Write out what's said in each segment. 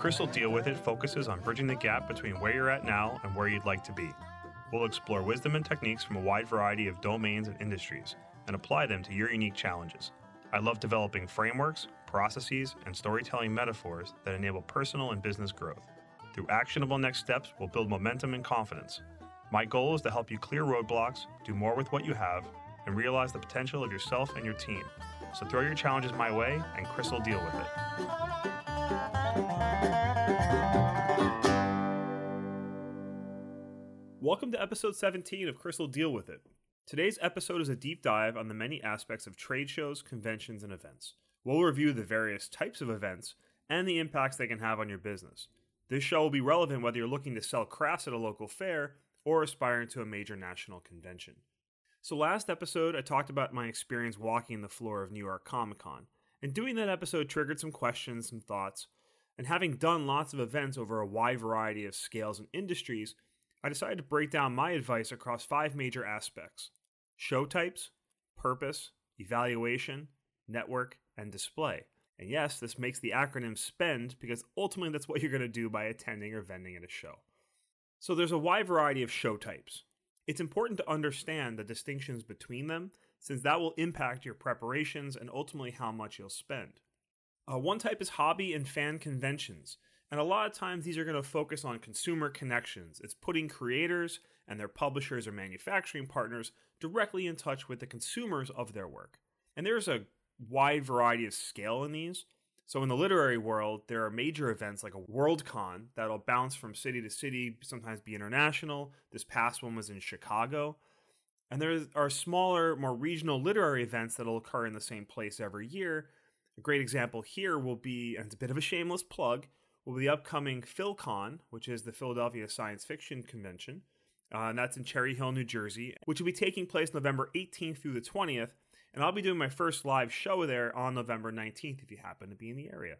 Chris Will Deal With It focuses on bridging the gap between where you're at now and where you'd like to be. We'll explore wisdom and techniques from a wide variety of domains and industries and apply them to your unique challenges. I love developing frameworks, processes, and storytelling metaphors that enable personal and business growth. Through actionable next steps, we'll build momentum and confidence. My goal is to help you clear roadblocks, do more with what you have, and realize the potential of yourself and your team. So throw your challenges my way, and Chris will deal with it. Welcome to episode 17 of will deal with it. Today's episode is a deep dive on the many aspects of trade shows, conventions, and events. We'll review the various types of events and the impacts they can have on your business. This show will be relevant whether you're looking to sell crafts at a local fair or aspiring to a major national convention. So, last episode, I talked about my experience walking the floor of New York Comic Con. And doing that episode triggered some questions, some thoughts. And having done lots of events over a wide variety of scales and industries, I decided to break down my advice across five major aspects show types, purpose, evaluation, network, and display. And yes, this makes the acronym SPEND because ultimately that's what you're going to do by attending or vending at a show. So there's a wide variety of show types. It's important to understand the distinctions between them since that will impact your preparations and ultimately how much you'll spend. Uh, one type is hobby and fan conventions. And a lot of times these are going to focus on consumer connections. It's putting creators and their publishers or manufacturing partners directly in touch with the consumers of their work. And there's a wide variety of scale in these. So in the literary world, there are major events like a Worldcon that'll bounce from city to city, sometimes be international. This past one was in Chicago. And there are smaller, more regional literary events that'll occur in the same place every year. A great example here will be, and it's a bit of a shameless plug, will be the upcoming PhilCon, which is the Philadelphia Science Fiction Convention. Uh, and that's in Cherry Hill, New Jersey, which will be taking place November 18th through the 20th. And I'll be doing my first live show there on November 19th if you happen to be in the area.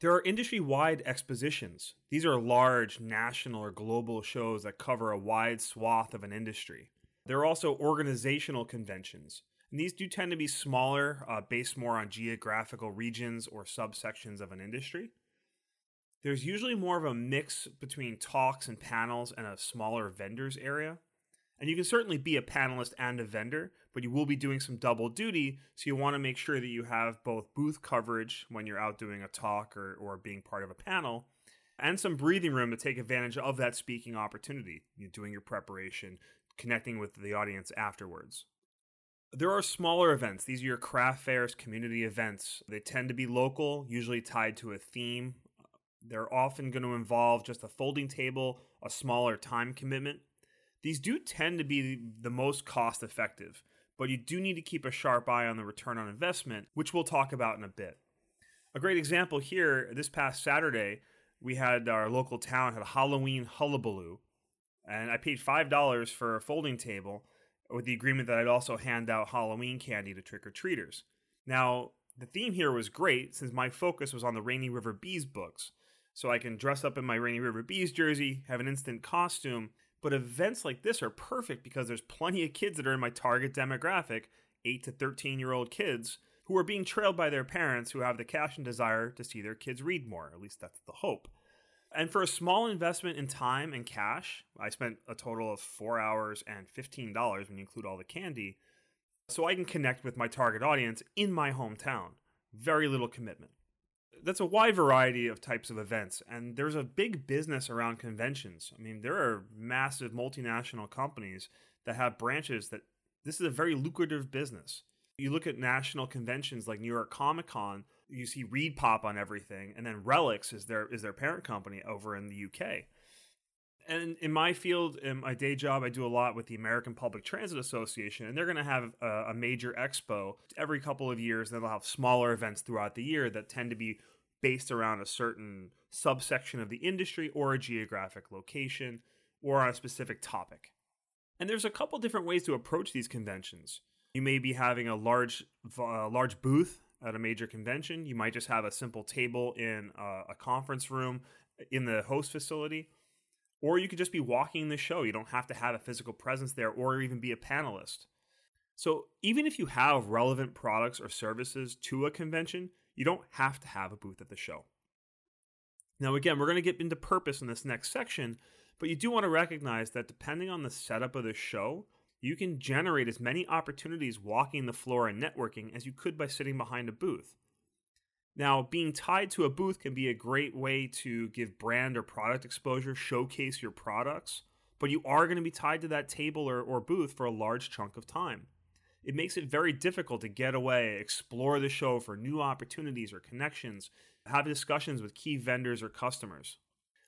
There are industry wide expositions. These are large national or global shows that cover a wide swath of an industry. There are also organizational conventions. And these do tend to be smaller, uh, based more on geographical regions or subsections of an industry. There's usually more of a mix between talks and panels and a smaller vendors area. And you can certainly be a panelist and a vendor, but you will be doing some double duty. So you want to make sure that you have both booth coverage when you're out doing a talk or, or being part of a panel, and some breathing room to take advantage of that speaking opportunity, you know, doing your preparation, connecting with the audience afterwards. There are smaller events. These are your craft fairs, community events. They tend to be local, usually tied to a theme they're often going to involve just a folding table, a smaller time commitment. These do tend to be the most cost effective, but you do need to keep a sharp eye on the return on investment, which we'll talk about in a bit. A great example here this past Saturday, we had our local town had a Halloween hullabaloo, and I paid $5 for a folding table with the agreement that I'd also hand out Halloween candy to trick or treaters. Now, the theme here was great since my focus was on the Rainy River Bees books, so I can dress up in my Rainy River Bees jersey, have an instant costume. But events like this are perfect because there's plenty of kids that are in my target demographic, 8 to 13 year old kids, who are being trailed by their parents who have the cash and desire to see their kids read more. At least that's the hope. And for a small investment in time and cash, I spent a total of four hours and $15 when you include all the candy, so I can connect with my target audience in my hometown. Very little commitment that's a wide variety of types of events and there's a big business around conventions. I mean there are massive multinational companies that have branches that this is a very lucrative business. You look at national conventions like new york comic con you see ReedPop on everything and then RELX is their is their parent company over in the uk and in my field in my day job i do a lot with the american public transit association and they're going to have a, a, major expo every couple of years and they'll have smaller events throughout the year that tend to be based around a certain subsection of the industry or a geographic location or on a specific topic. And there's a couple different ways to approach these conventions. You may be having a large large booth at a major convention. You might just have a simple table in a, a conference room in the host facility or you could just be walking the show. You don't have to have a physical presence there or even be a panelist. So, even if you have relevant products or services to a convention, you don't have to have a booth at the show. Now, again, we're going to get into purpose in this next section, but you do want to recognize that depending on the setup of the show, you can generate as many opportunities walking the floor and networking as you could by sitting behind a booth. Now, being tied to a booth can be a great way to give brand or product exposure, showcase your products, but you are going to be tied to that table or, or booth for a large chunk of time. It makes it very difficult to get away, explore the show for new opportunities or connections, have discussions with key vendors or customers.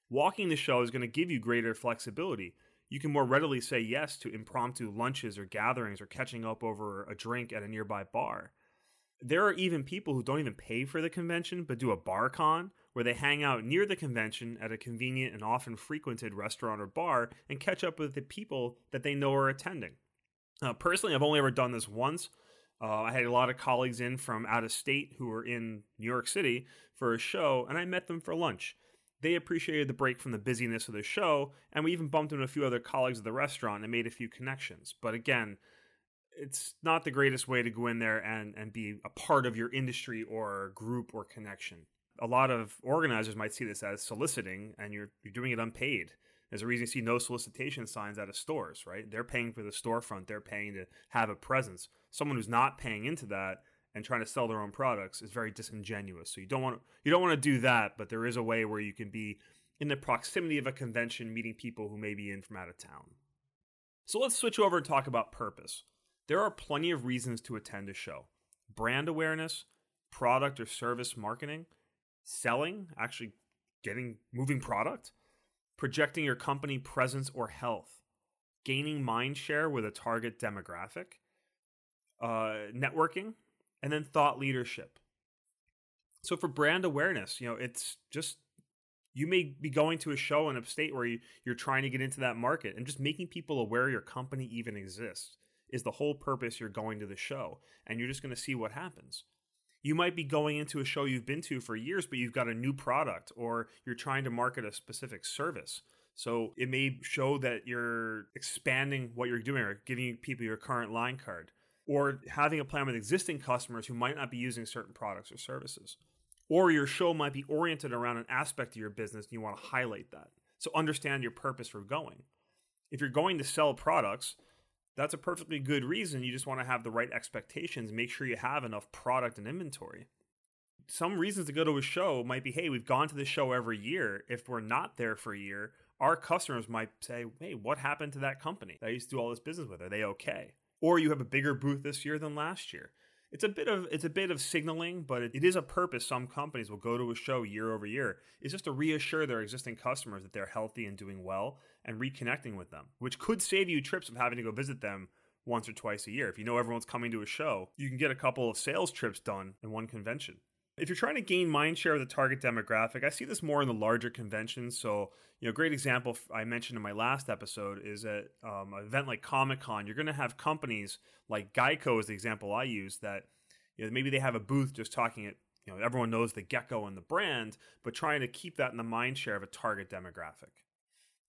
Walking the show is going to give you greater flexibility. You can more readily say yes to impromptu lunches or gatherings or catching up over a drink at a nearby bar. There are even people who don't even pay for the convention but do a bar con where they hang out near the convention at a convenient and often frequented restaurant or bar and catch up with the people that they know are attending. Uh, personally, I've only ever done this once. Uh, I had a lot of colleagues in from out of state who were in New York City for a show, and I met them for lunch. They appreciated the break from the busyness of the show, and we even bumped into a few other colleagues at the restaurant and made a few connections. But again, it's not the greatest way to go in there and, and be a part of your industry or group or connection. A lot of organizers might see this as soliciting, and you're, you're doing it unpaid. There's a reason you see no solicitation signs out of stores, right? They're paying for the storefront, they're paying to have a presence. Someone who's not paying into that and trying to sell their own products is very disingenuous. So you don't want you don't want to do that, but there is a way where you can be in the proximity of a convention meeting people who may be in from out of town. So let's switch over and talk about purpose. There are plenty of reasons to attend a show. Brand awareness, product or service marketing, selling, actually getting moving product, projecting your company presence or health, gaining mind share with a target demographic, uh, networking, and then thought leadership. So for brand awareness, you know, it's just you may be going to a show in a state where you, you're trying to get into that market and just making people aware your company even exists is the whole purpose you're going to the show and you're just going to see what happens you might be going into a show you've been to for years, but you've got a new product or you're trying to market a specific service. So it may show that you're expanding what you're doing or giving people your current line card or having a plan with existing customers who might not be using certain products or services. Or your show might be oriented around an aspect of your business and you want to highlight that. So understand your purpose for going. If you're going to sell products, that's a perfectly good reason. You just want to have the right expectations, make sure you have enough product and inventory. Some reasons to go to a show might be hey, we've gone to the show every year. If we're not there for a year, our customers might say, hey, what happened to that company that I used to do all this business with? Are they okay? Or you have a bigger booth this year than last year it's a bit of it's a bit of signaling, but it, it is a purpose. Some companies will go to a show year over year. It's just to reassure their existing customers that they're healthy and doing well and reconnecting with them, which could save you trips of having to go visit them once or twice a year. If you know everyone's coming to a show, you can get a couple of sales trips done in one convention. If you're trying to gain mind share of the target demographic, I see this more in the larger conventions. So, you know, great example I mentioned in my last episode is at um, an event like Comic Con. You're going to have companies like Geico, is the example I use, that you know, maybe they have a booth just talking it. You know, everyone knows the gecko and the brand, but trying to keep that in the mind share of a target demographic.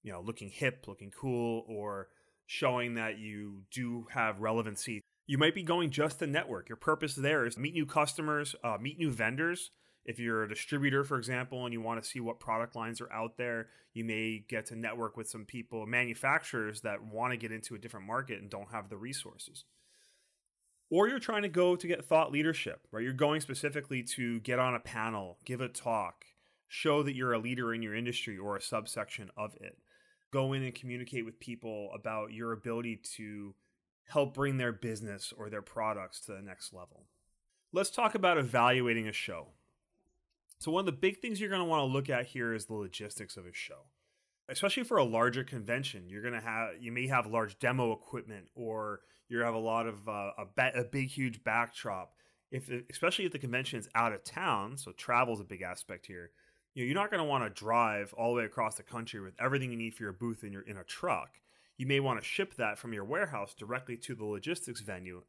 You know, looking hip, looking cool, or showing that you do have relevancy you might be going just to network. Your purpose there is meet new customers, uh, meet new vendors. If you're a distributor, for example, and you want to see what product lines are out there, you may get to network with some people, manufacturers that want to get into a different market and don't have the resources. Or you're trying to go to get thought leadership, right? You're going specifically to get on a panel, give a talk, show that you're a leader in your industry or a subsection of it. Go in and communicate with people about your ability to help bring their business or their products to the next level. Let's talk about evaluating a show. So, one of the big things you're going to want to look at here is the logistics of a show. Especially for a larger convention, you're going to have you may have large demo equipment, or you have a lot of uh, a, a big, huge backdrop. If especially if the convention is out of town, so travel is a big aspect here. You know, you're not going to want to drive all the way across the country with everything you need for your booth in your in a truck you may want to ship that from your warehouse directly to the logistics venue.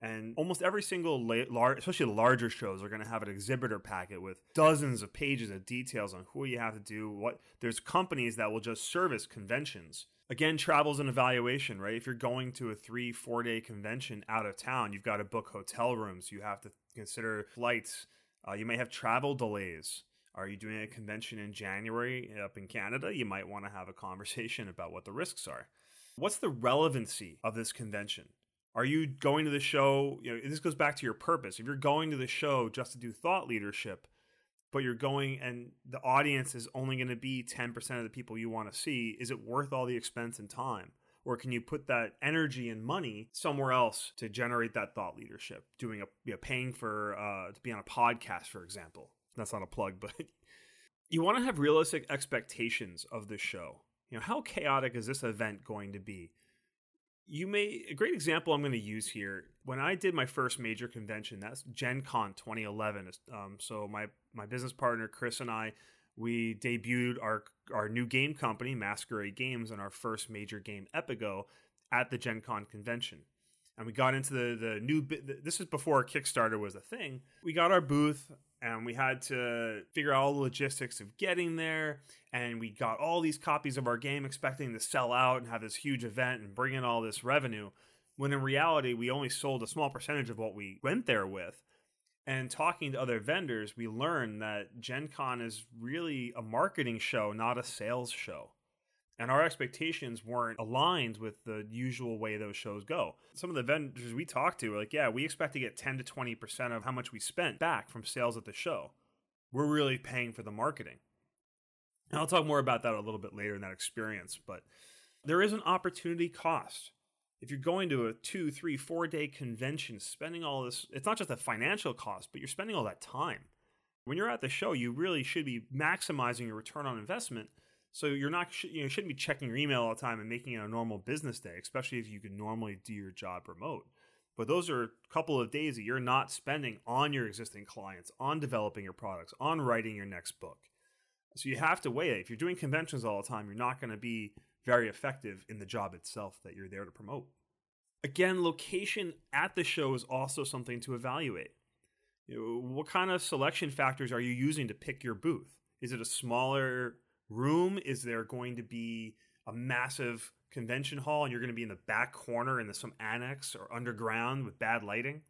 And almost every single, la- especially the larger shows, are going to have an exhibitor packet with dozens of pages of details on who you have to do. What there's companies that will just service conventions. Again, travel's an evaluation, right? If you're going to a three, four day convention out of town, you've got to book hotel rooms. You have to consider flights. Uh, you may have travel delays. Are you doing a convention in January up in Canada? You might want to have a conversation about what the risks are. What's the relevancy of this convention? Are you going to the show? You know, this goes back to your purpose. If you're going to the show just to do thought leadership, but you're going and the audience is only going to be 10% of the people you want to see, is it worth all the expense and time? Or can you put that energy and money somewhere else to generate that thought leadership? Doing a, you know, paying for, uh, to be on a podcast, for example. That's not a plug, but you want to have realistic expectations of the show. You know, how chaotic is this event going to be? you may a great example I'm going to use here. When I did my first major convention, that's Gen Con 2011. Um, so my my business partner Chris and I, we debuted our our new game company Masquerade Games and our first major game Epigo at the Gen Con convention. And we got into the the new. This is before Kickstarter was a thing. We got our booth and we had to figure out all the logistics of getting there and we got all these copies of our game expecting to sell out and have this huge event and bring in all this revenue when in reality we only sold a small percentage of what we went there with. And talking to other vendors we learned that gen con is really a marketing show not a sales show and our expectations weren't aligned with the usual way those shows go. Some of the vendors we talked to were like, yeah, we expect to get 10 to 20% of how much we spent back from sales at the show. We're really paying for the marketing. And I'll talk more about that a little bit later in that experience, but there is an opportunity cost. If you're going to a two, three, four day convention, spending all this, it's not just a financial cost, but you're spending all that time. When you're at the show, you really should be maximizing your return on investment so you're not you know shouldn't be checking your email all the time and making it a normal business day, especially if you can normally do your job remote. But those are a couple of days that you're not spending on your existing clients, on developing your products, on writing your next book. So you have to weigh it. If you're doing conventions all the time, you're not going to be very effective in the job itself that you're there to promote. Again, location at the show is also something to evaluate. You know, what kind of selection factors are you using to pick your booth? Is it a smaller room? Is there going to be a massive convention hall and you're going to be in the back corner in the, some annex or underground with bad lighting?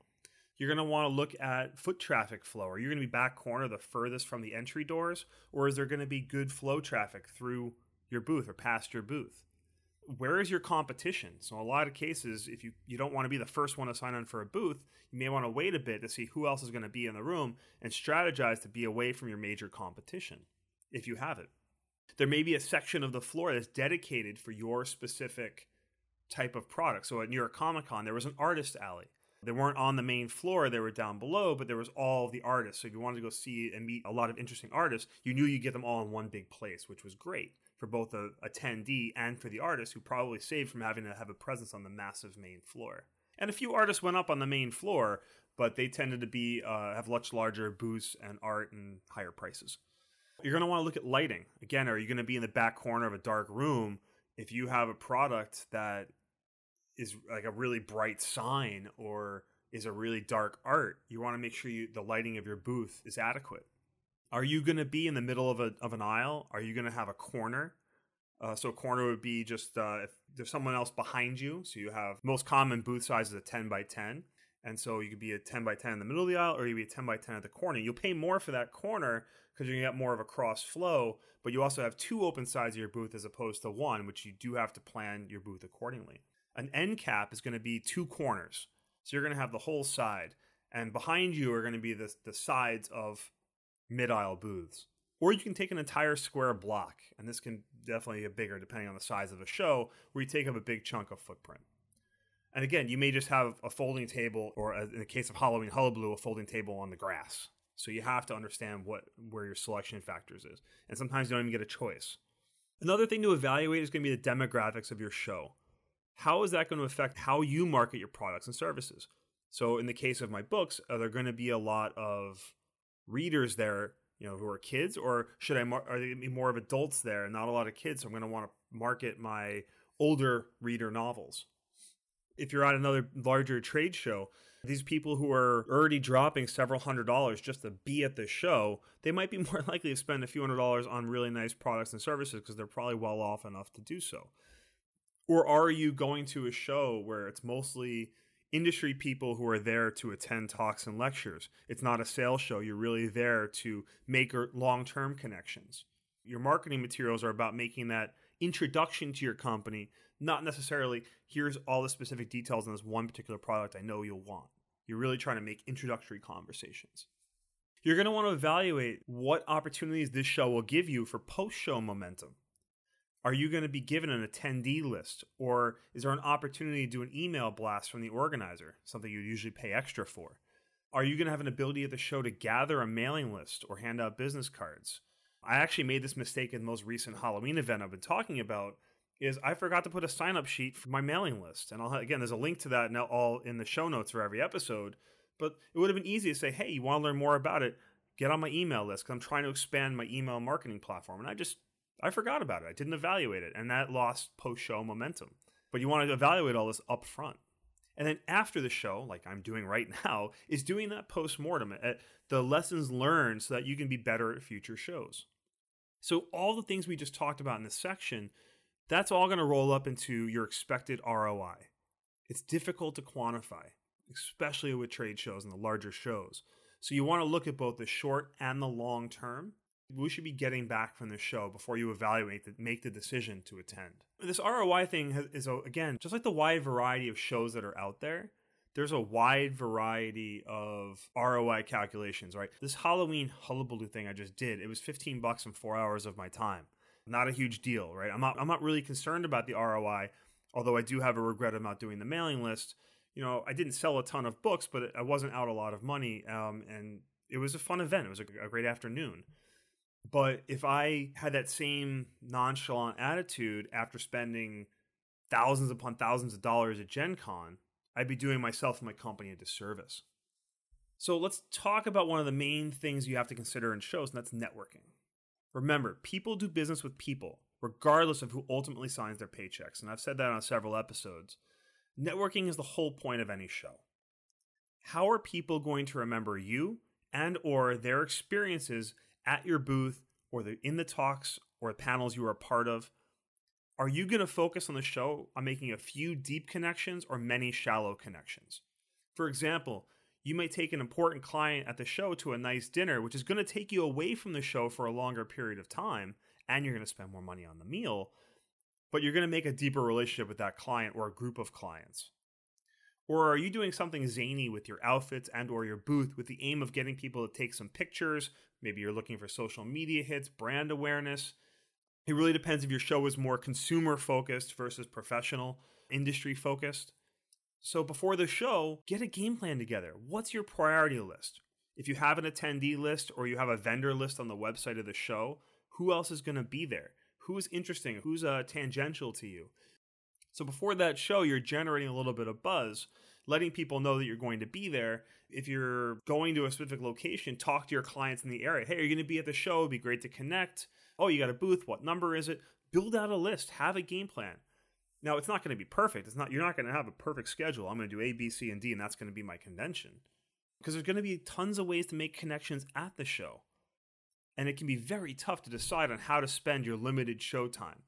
You're going to want to look at foot traffic flow. Are you going to be back corner the furthest from the entry doors? Or is there going to be good flow traffic through your booth or past your booth? Where is your competition? So, a lot of cases, if you, you don't want to be the first one to sign on for a booth, you may want to wait a bit to see who else is going to be in the room and strategize to be away from your major competition if you have it there may be a section of the floor that's dedicated for your specific type of product. So at New York Comic Con, there was an artist alley. They weren't on the main floor, they were down below, but there was all the artists. So if you wanted to go see and meet a lot of interesting artists, you knew you'd get them all in one big place, which was great for both the attendee and for the artist who probably saved from having to have a presence on the massive main floor. And a few artists went up on the main floor, but they tended to be uh, have much larger booths and art and higher prices. You're going to want to look at lighting. Again, are you going to be in the back corner of a dark room if you have a product that is like a really bright sign or is a really dark art? You want to make sure you, the lighting of your booth is adequate. Are you going to be in the middle of, a, of an aisle? Are you going to have a corner? Uh, so a corner would be just uh, if there's someone else behind you. So you have most common booth size is a 10 by 10. And so you could be a 10 by 10 in the middle of the aisle or you would be a 10 by 10 at the corner. You'll pay more for that corner because you're going to get more of a cross flow, but you also have two open sides of your booth as opposed to one, which you do have to plan your booth accordingly. An end cap is going to be two corners. So you're going to have the whole side. And behind you are going to be the, the sides of mid aisle booths. Or you can take an entire square block, and this can definitely get bigger depending on the size of the show, where you take up a big chunk of footprint. And again, you may just have a folding table, or in the case of Halloween Hullabaloo, a folding table on the grass. So you have to understand what where your selection factors is. And sometimes you don't even get a choice. Another thing to evaluate is going to be the demographics of your show. How is that going to affect how you market your products and services? So in the case of my books, are there going to be a lot of readers there, you know, who are kids, or should I mar- are there be more of adults there and not a lot of kids? So I'm going to want to market my older reader novels. If you're at another larger trade show, these people who are already dropping several hundred dollars just to be at the show, they might be more likely to spend a few hundred dollars on really nice products and services because they're probably well off enough to do so. Or are you going to a show where it's mostly industry people who are there to attend talks and lectures. It's not a sales show. You're really there to make er, long term connections. Your marketing materials are about making that introduction to your company, not necessarily here's all the specific details on this one particular product I know you'll want. You're really trying to make introductory conversations. You're going to want to evaluate what opportunities this show will give you for post show momentum. Are you going to be given an attendee list, or is there an opportunity to do an email blast from the organizer, something you'd usually pay extra for? Are you going to have an ability at the show to gather a mailing list or hand out business cards? I actually made this mistake in the most recent Halloween event I've been talking about. Is I forgot to put a sign up sheet for my mailing list, and I'll again there's a link to that now all in the show notes for every episode. But it would have been easy to say, hey, you want to learn more about it? Get on my email list because I'm trying to expand my email marketing platform, and I just I forgot about it. I didn't evaluate it, and that lost post show momentum. But you want to evaluate all this up front. And then after the show, like I'm doing right now, is doing that post mortem, uh, the lessons learned so that you can be better at future shows. So, all the things we just talked about in this section, that's all going to roll up into your expected ROI. It's difficult to quantify, especially with trade shows and the larger shows. So, you want to look at both the short and the long term we should be getting back from the show before you evaluate the, make the decision to attend. This ROI thing is again just like the wide variety of shows that are out there. There's a wide variety of ROI calculations, right? This Halloween hullabaloo thing I just did, it was 15 bucks and four hours of my time. Not a huge deal, right? I'm not, I'm not really concerned about the ROI, although I do have a regret of not doing the mailing list. You know, I didn't sell a ton of books, but I wasn't out a lot of money, um, and it was a fun event. It was a, a great afternoon. But if I had that same nonchalant attitude after spending thousands upon thousands of dollars at Gen Con, I'd be doing myself and my company a disservice. So let's talk about one of the main things you have to consider in shows, and that's networking. Remember, people do business with people, regardless of who ultimately signs their paychecks. And I've said that on several episodes. Networking is the whole point of any show. How are people going to remember you and or their experiences at your booth or the, in the talks or panels you are a part of? Are you going to focus on the show on making a few deep connections or many shallow connections? For example, you may take an important client at the show to a nice dinner, which is going to take you away from the show for a longer period of time, and you're going to spend more money on the meal, but you're going to make a deeper relationship with that client or a group of clients. Or are you doing something zany with your outfits and or your booth with the aim of getting people to take some pictures? Maybe you're looking for social media hits, brand awareness. It really depends if your show is more consumer focused versus professional, industry focused. So before the show, get a game plan together. What's your priority list? If you have an attendee list or you have a vendor list on the website of the show, who else is going to be there? Who's interesting? Who's uh, tangential to you? So before that show, you're generating a little bit of buzz, letting people know that you're going to be there. If you're going to a specific location, talk to your clients in the area. Hey, are you going to be at the show? It'd be great to connect. Oh, you got a booth. What number is it? Build out a list. Have a game plan. Now, it's not going to be perfect. It's not. You're not going to have a perfect schedule. I'm going to do A, B, C, and D, and that's going to be my convention. Because there's going to be tons of ways to make connections at the show, and it can be very tough to decide on how to spend your limited show time.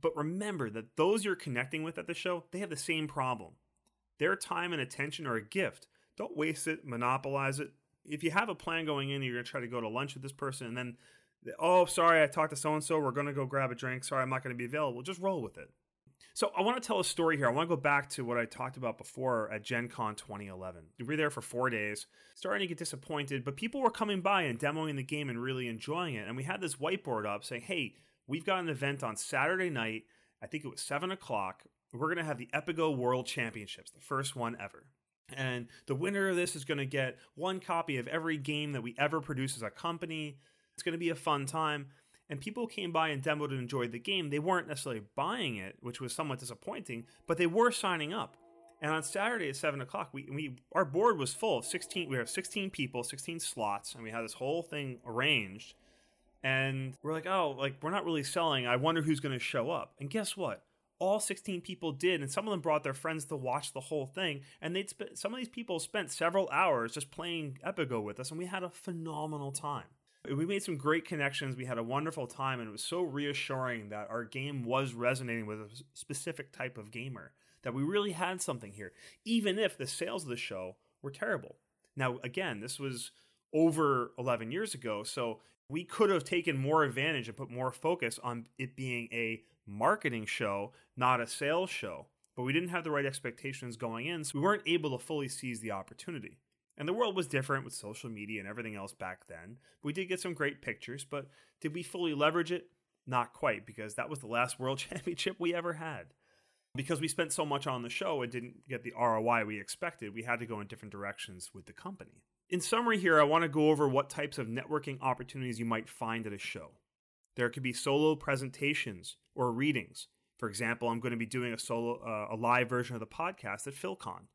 But remember that those you're connecting with at the show, they have the same problem. Their time and attention are a gift. Don't waste it, monopolize it. If you have a plan going in, you're going to try to go to lunch with this person and then, oh, sorry, I talked to so and so. We're going to go grab a drink. Sorry, I'm not going to be available. Just roll with it. So I want to tell a story here. I want to go back to what I talked about before at Gen Con 2011. We were there for four days, starting to get disappointed, but people were coming by and demoing the game and really enjoying it. And we had this whiteboard up saying, hey, we've got an event on Saturday night. I think it was seven o'clock. We're going to have the Epigo World Championships, the first one ever. And the winner of this is going to get one copy of every game that we ever produce as a company. It's going to be a fun time. And people came by and demoed and enjoyed the game. They weren't necessarily buying it, which was somewhat disappointing, but they were signing up. And on Saturday at seven o'clock, we, we our board was full of sixteen. We have sixteen people, sixteen slots, and we had this whole thing arranged and we're like, oh, like we're not really selling. I wonder who's going to show up. And guess what? All 16 people did, and some of them brought their friends to watch the whole thing. And they'd spent some of these people spent several hours just playing Epigo with us, and we had a phenomenal time. We made some great connections. We had a wonderful time, and it was so reassuring that our game was resonating with a specific type of gamer. that we really had something here, even if the sales of the show were terrible. Now, again, this was over 11 years ago, so we could have taken more advantage and put more focus on it being a marketing show, not a sales show. But we didn't have the right expectations going in, so we weren't able to fully seize the opportunity. And the world was different with social media and everything else back then. We did get some great pictures, but did we fully leverage it? Not quite, because that was the last world championship we ever had. Because we spent so much on the show and didn't get the ROI we expected, we had to go in different directions with the company. In summary, here, I want to go over what types of networking opportunities you might find at a show. There could be solo presentations or readings. For example, I'm going to be doing a solo, uh, a live version of the podcast at PhilCon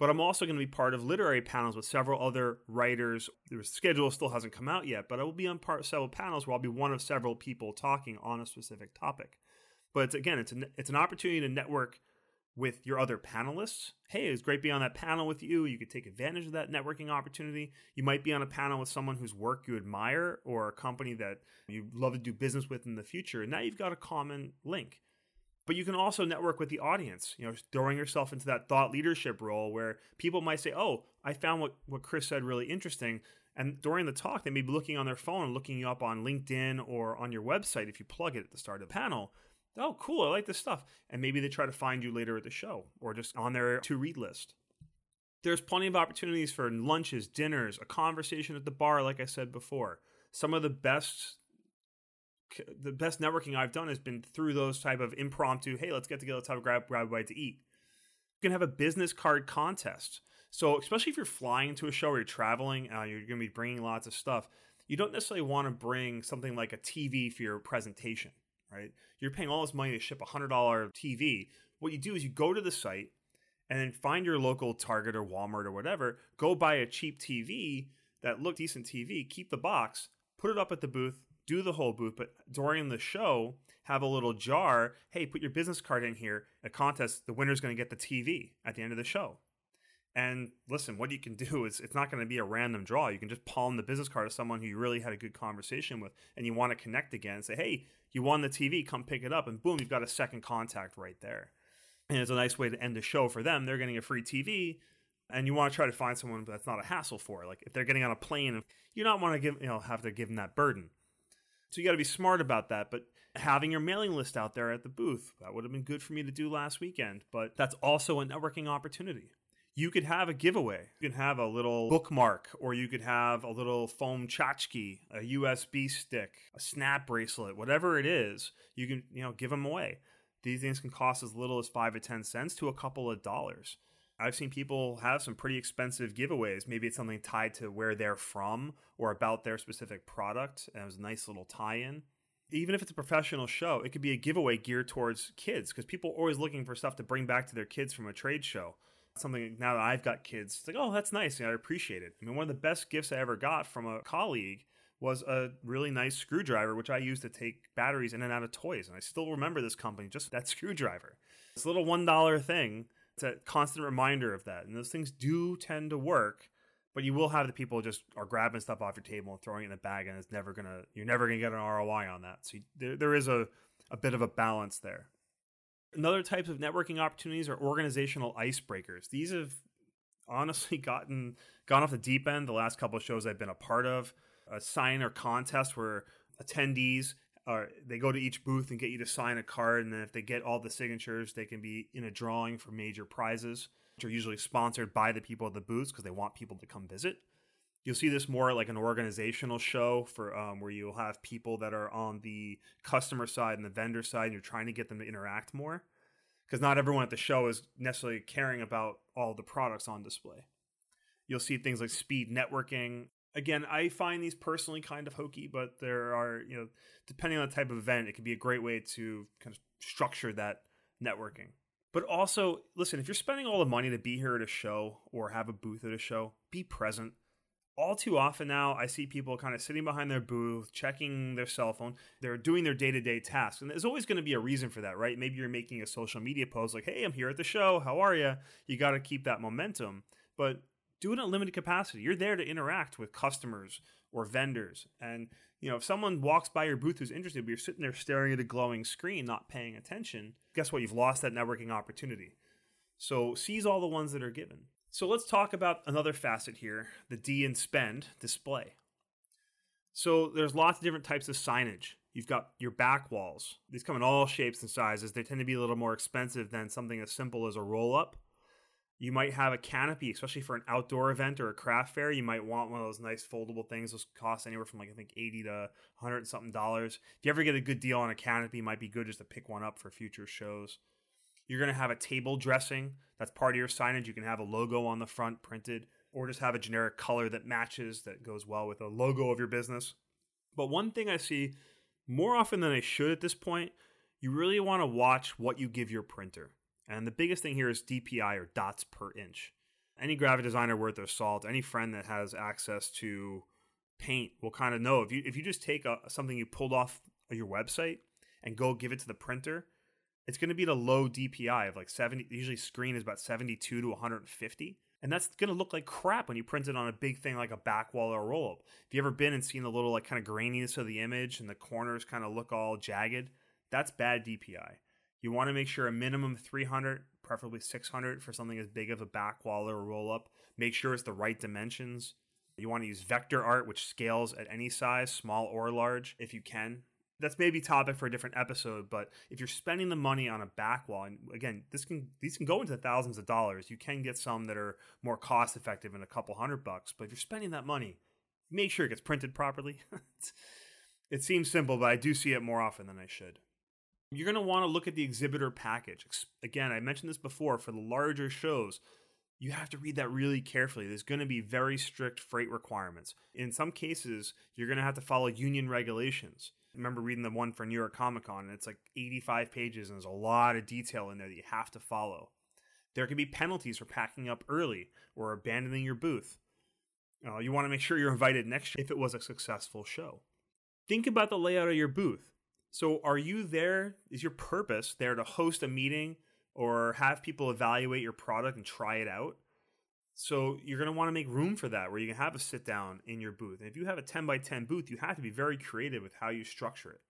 but I'm also going to be part of literary panels with several other writers. The schedule still hasn't come out yet, but I will be on part several panels where I'll be one of several people talking on a specific topic. But it's, again, it's an, it's an opportunity to network with your other panelists. Hey, it's great being on that panel with you. You could take advantage of that networking opportunity. You might be on a panel with someone whose work you admire or a company that you love to do business with in the future. And now you've got a common link but you can also network with the audience you know throwing yourself into that thought leadership role where people might say oh i found what, what chris said really interesting. And during the talk they may be looking on their phone looking you up on linkedin or on your website if you plug it at the start of the panel. Oh cool i like this stuff. And maybe they try to find you later at the show or just on their to read list. There's plenty of opportunities for lunches dinners a conversation at the bar like i said before. Some of the best the best networking I've done has been through those type of impromptu. Hey, let's get together, let's have a grab grab a bite to eat. You can have a business card contest. So especially if you're flying to a show or you're traveling, uh, you're going to be bringing lots of stuff. You don't necessarily want to bring something like a TV for your presentation, right? You're paying all this money to ship a hundred dollar TV. What you do is you go to the site and then find your local Target or Walmart or whatever. Go buy a cheap TV that look decent TV. Keep the box, put it up at the booth do the whole booth, but during the show, have a little jar. Hey, put your business card in here. A contest. The winner's going to get the TV at the end of the show. And listen, what you can do is it's not going to be a random draw. You can just palm the business card to someone who you really had a good conversation with and you want to connect again and say, hey, you won the TV, come pick it up. And boom, you've got a second contact right there. And it's a nice way to end the show for them. They're getting a free TV. And you want to try to find someone that's not a hassle for. Like if they're getting on a plane, you don't want to give, you know, have to give them that burden. So you got to be smart about that. But having your mailing list out there at the booth, that would have been good for me to do last weekend. But that's also a networking opportunity. You could have a giveaway. You could have a little bookmark, or you could have a little foam tchotchke, a USB stick, a snap bracelet, whatever it is. You can, you know, give them away. These things can cost as little as five or ten cents to a couple of dollars. I've seen people have some pretty expensive giveaways. Maybe it's something tied to where they're from or about their specific product. And it was a nice little tie in. Even if it's a professional show, it could be a giveaway geared towards kids because people are always looking for stuff to bring back to their kids from a trade show. Something now that I've got kids, it's like, oh, that's nice. I appreciate it. I mean, one of the best gifts I ever got from a colleague was a really nice screwdriver, which I used to take batteries in and out of toys. And I still remember this company, just that screwdriver. This little $1 thing it's a constant reminder of that. And those things do tend to work, but you will have the people just are grabbing stuff off your table and throwing it in a bag, and it's never gonna you're never gonna get an ROI on that. So you, there there is a a bit of a balance there. Another types of networking opportunities are organizational icebreakers. These have honestly gotten gone off the deep end the last couple of shows I've been a part of. A sign or contest where attendees or they go to each booth and get you to sign a card, and then if they get all the signatures, they can be in a drawing for major prizes, which are usually sponsored by the people at the booths because they want people to come visit. You'll see this more like an organizational show for um, where you'll have people that are on the customer side and the vendor side, and you're trying to get them to interact more because not everyone at the show is necessarily caring about all the products on display. You'll see things like speed networking, again, I find these personally kind of hokey, but there are, you know, depending on the type of event, it can be a great way to kind of structure that networking. But also, listen, if you're spending all the money to be here at a show or have a booth at a show, be present. All too often now, I see people kind of sitting behind their booth, checking their cell phone. They're doing their day to day tasks. And there's always going to be a reason for that, right? Maybe you're making a social media post like, hey, I'm here at the show. How are you? You got to keep that momentum. But do it in a limited capacity. You're there to interact with customers or vendors and You know, if someone walks by your booth who's interested, but you're sitting there staring at a glowing screen, not paying attention, guess what? You've lost that networking opportunity. So seize all the ones that are given. So let's talk about another facet here the D and spend display. So there's lots of different types of signage. You've got your back walls. These come in all shapes and sizes. They tend to be a little more expensive than something as simple as a roll up. You might have a canopy, especially for an outdoor event or a craft fair. You might want one of those nice foldable things. Those cost anywhere from like I think eighty to hundred something dollars. If you ever get a good deal on a canopy, might be good just to pick one up for future shows. You're going to have a table dressing. That's part of your signage. You can have a logo on the front printed or just have a generic color that matches that goes well with the logo of your business. But one thing I see more often than I should at this point, you really want to watch what you give your printer. And the biggest thing here is DPI or dots per inch. Any graphic designer worth their salt, any friend that has access to paint will kind of know if you if you just take a, something you pulled off your website and go give it to the printer, it's going to be at a low DPI of like 70. Usually, screen is about 72 to 150. And that's going to look like crap when you print it on a big thing like a back wall or a roll up. If you ever been and seen the little like kind of graininess of the image and the corners kind of look all jagged, that's bad DPI. You want to make sure a minimum 300, preferably 600 for something as big of a back wall or roll up. Make sure it's the right dimensions. You want to use vector art, which scales at any size, small or large, if you can that's maybe topic for a different episode but if you're spending the money on a back wall and again this can these can go into thousands of dollars you can get some that are more cost effective in a couple hundred bucks but if you're spending that money make sure it gets printed properly it seems simple but i do see it more often than i should you're going to want to look at the exhibitor package again i mentioned this before for the larger shows you have to read that really carefully. There's going to be very strict freight requirements. In some cases, you're going to have to follow union regulations. I remember reading the one for New York Comic Con, and it's like 85 pages, and there's a lot of detail in there that you have to follow. There can be penalties for packing up early or abandoning your booth. Uh, you want to make sure you're invited next year if it was a successful show. Think about the layout of your booth. So, are you there? Is your purpose there to host a meeting or have people evaluate your product and try it out? So you're going to want to make room for that where you can have a sit down in your booth. And if you have a 10 by 10 booth, you have to be very creative with how you structure it.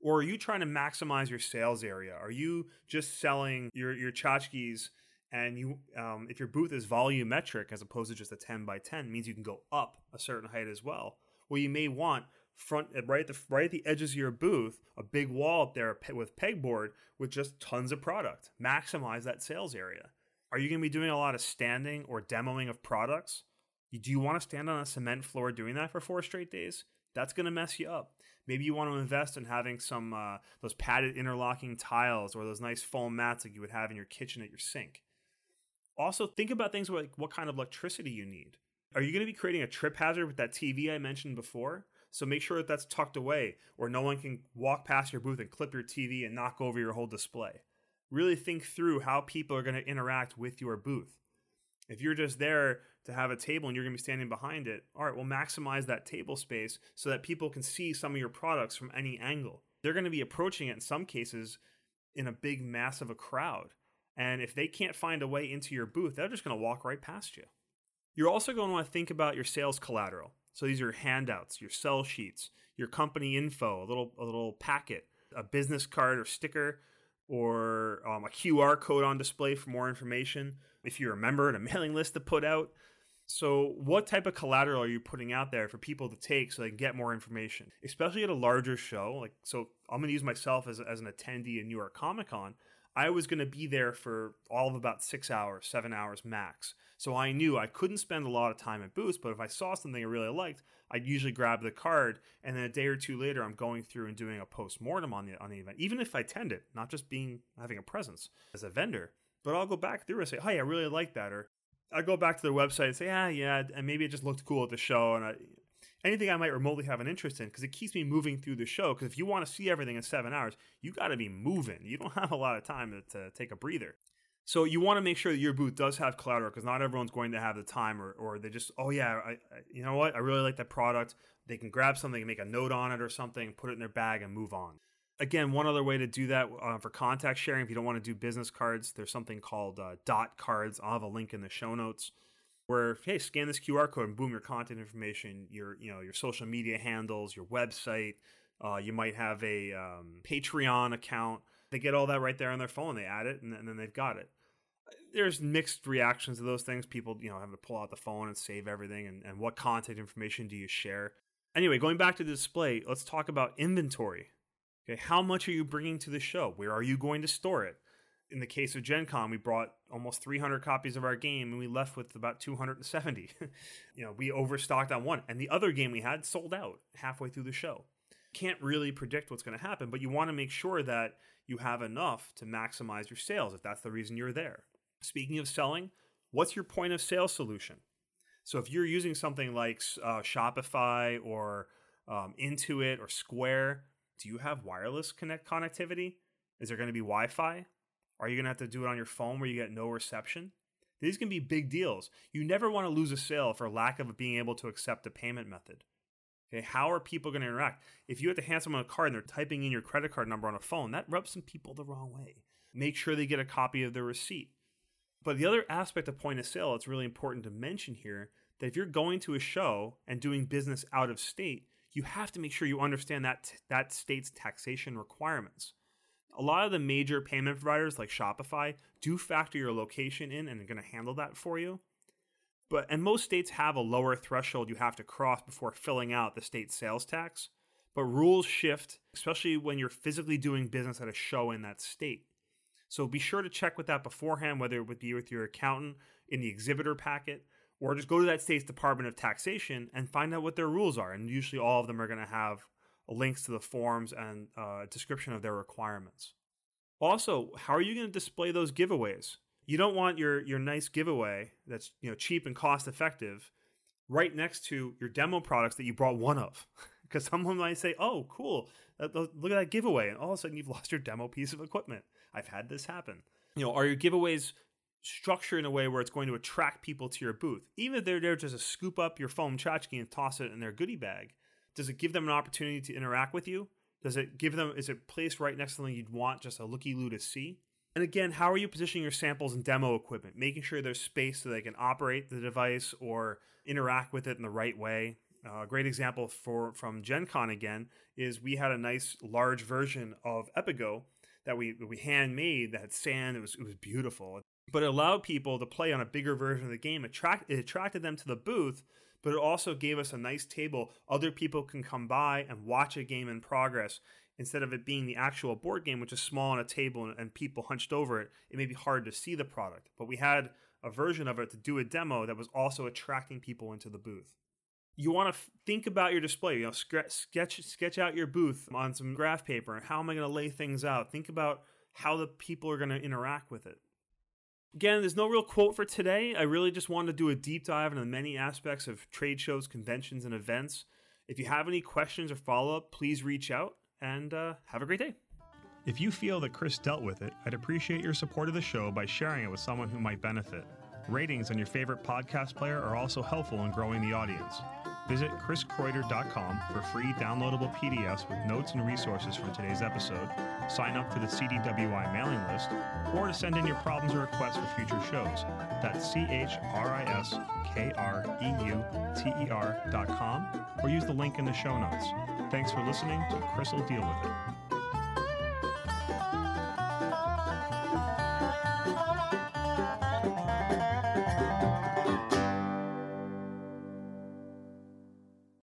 Or are you trying to maximize your sales area? Are you just selling your, your tchotchkes and you um, if your booth is volumetric as opposed to just a 10 by 10 means you can go up a certain height as well. Well, you may want front right at the right at the edges of your booth, a big wall up there with pegboard with just tons of product. Maximize that sales area. Are you going to be doing a lot of standing or demoing of products? Do you want to stand on a cement floor doing that for four straight days? That's going to mess you up. Maybe you want to invest in having some uh, those padded interlocking tiles or those nice foam mats like you would have in your kitchen at your sink. Also, think about things like what kind of electricity you need. Are you going to be creating a trip hazard with that TV I mentioned before? So make sure that that's tucked away, or no one can walk past your booth and clip your TV and knock over your whole display really think through how people are going to interact with your booth. If you're just there to have a table and you're going to be standing behind it, all right, well, maximize that table space so that people can see some of your products from any angle. They're going to be approaching it in some cases in a big mass of a crowd. And if they can't find a way into your booth, they're just going to walk right past you. You're also going to want to think about your sales collateral. So these are handouts, your sell sheets, your company info, a little a little packet, a business card or sticker or um, a QR code on display for more information. If you're a member and a mailing list to put out. So, what type of collateral are you putting out there for people to take so they can get more information, especially at a larger show? Like, so I'm going to use myself as, as an attendee in New York Comic Con. I was going to be there for all of about six hours, seven hours max. So I knew I couldn't spend a lot of time at booths, but if I saw something I really liked, I'd usually grab the card, and then a day or two later, I'm going through and doing a post mortem on the on the event, even if I attend it, not just being having a presence as a vendor. But I'll go back through and say, "Hey, I really like that," or I go back to their website and say, "Yeah, yeah," and maybe it just looked cool at the show, and I, anything I might remotely have an interest in because it keeps me moving through the show. Because if you want to see everything in seven hours, you got to be moving. You don't have a lot of time to, to take a breather. So you want to make sure that your booth does have collateral because not everyone's going to have the time or, or they just, oh yeah, I, I, you know what? I really like that product. They can grab something and make a note on it or something, put it in their bag and move on. Again, one other way to do that uh, for contact sharing, if you don't want to do business cards, there's something called uh, dot cards. I'll have a link in the show notes. where hey, scan this QR code and boom, your content information, your you know your social media handles, your website. Uh, you might have a um, Patreon account. They get all that right there on their phone. They add it, and, and then they've got it there's mixed reactions to those things. People, you know, have to pull out the phone and save everything, and, and what contact information do you share? Anyway, going back to the display, let's talk about inventory. Okay, how much are you bringing to the show? Where are you going to store it? In the case of Gen Con, we brought almost 300 copies of our game and we left with about 270. you know, we overstocked on one, and the other game we had sold out halfway through the show. Can't really predict what's going to happen, but you want to make sure that you have enough to maximize your sales if that's the reason you're there. Speaking of selling, what's your point of sale solution? So if you're using something like uh, Shopify or um, Intuit or Square, do you have wireless connect connectivity? Is there going to be Wi-Fi? Are you going to have to do it on your phone where you get no reception? These can be big deals. You never want to lose a sale for lack of being able to accept a payment method. Okay, how are people going to interact? If you have to hand someone a card and they're typing in your credit card number on a phone, that rubs some people the wrong way. Make sure they get a copy of the receipt. But the other aspect of point of sale it's really important to mention here that if you're going to a show and doing business out of state, you have to make sure you understand that that state's taxation requirements. A lot of the major payment providers like Shopify do factor your location in and are going to handle that for you. But and most states have a lower threshold you have to cross before filling out the state sales tax. But rules shift, especially when you're physically doing business at a show in that state. So be sure to check with that beforehand, whether it would be with your accountant in the exhibitor packet, or just go to that state's Department of Taxation and find out what their rules are. And usually all of them are going to have links to the forms and uh, description of their requirements. Also, how are you going to display those giveaways? You don't want your your nice giveaway that's you know cheap and cost effective right next to your demo products that you brought one of. because someone might say, "Oh, cool! Look at that giveaway," and all of a sudden you've lost your demo piece of equipment. I've had this happen. You know, are your giveaways structured in a way where it's going to attract people to your booth? Even if they're there just to scoop up your foam tchotchke and toss it in their goodie bag, does it give them an opportunity to interact with you? Does it give them? Is it placed right next to something you'd want just a looky loo to see? And again, how are you positioning your samples and demo equipment? Making sure there's space so they can operate the device or interact with it in the right way uh, a great example for from Gen Con again is we had a nice large version of Epigo that we we handmade that had sand. It was it was beautiful, but it allowed people to play on a bigger version of the game. Attract, it attracted them to the booth, but it also gave us a nice table. Other people can come by and watch a game in progress instead of it being the actual board game, which is small on a table and, and people hunched over it. It may be hard to see the product, but we had a version of it to do a demo that was also attracting people into the booth you want to f- think about your display. You know, sketch sketch out your booth on some graph paper. How am I going to lay things out? Think about how the people are going to interact with it. Again, there's no real quote for today. I really just wanted to do a deep dive into the many aspects of trade shows, conventions, and events. If you have any questions or follow up, please reach out and uh, have a great day. If you feel that Chris dealt with it, I'd appreciate your support of the show by sharing it with someone who might benefit. Ratings on your favorite podcast player are also helpful in growing the audience. Visit chriskreuter.com for free downloadable PDFs with notes and resources from today's episode, sign up for the CDWI mailing list, or to send in your problems or requests for future shows. That's C H R I S K R E U T E R.com, or use the link in the show notes. Thanks for listening to Chris will deal with it.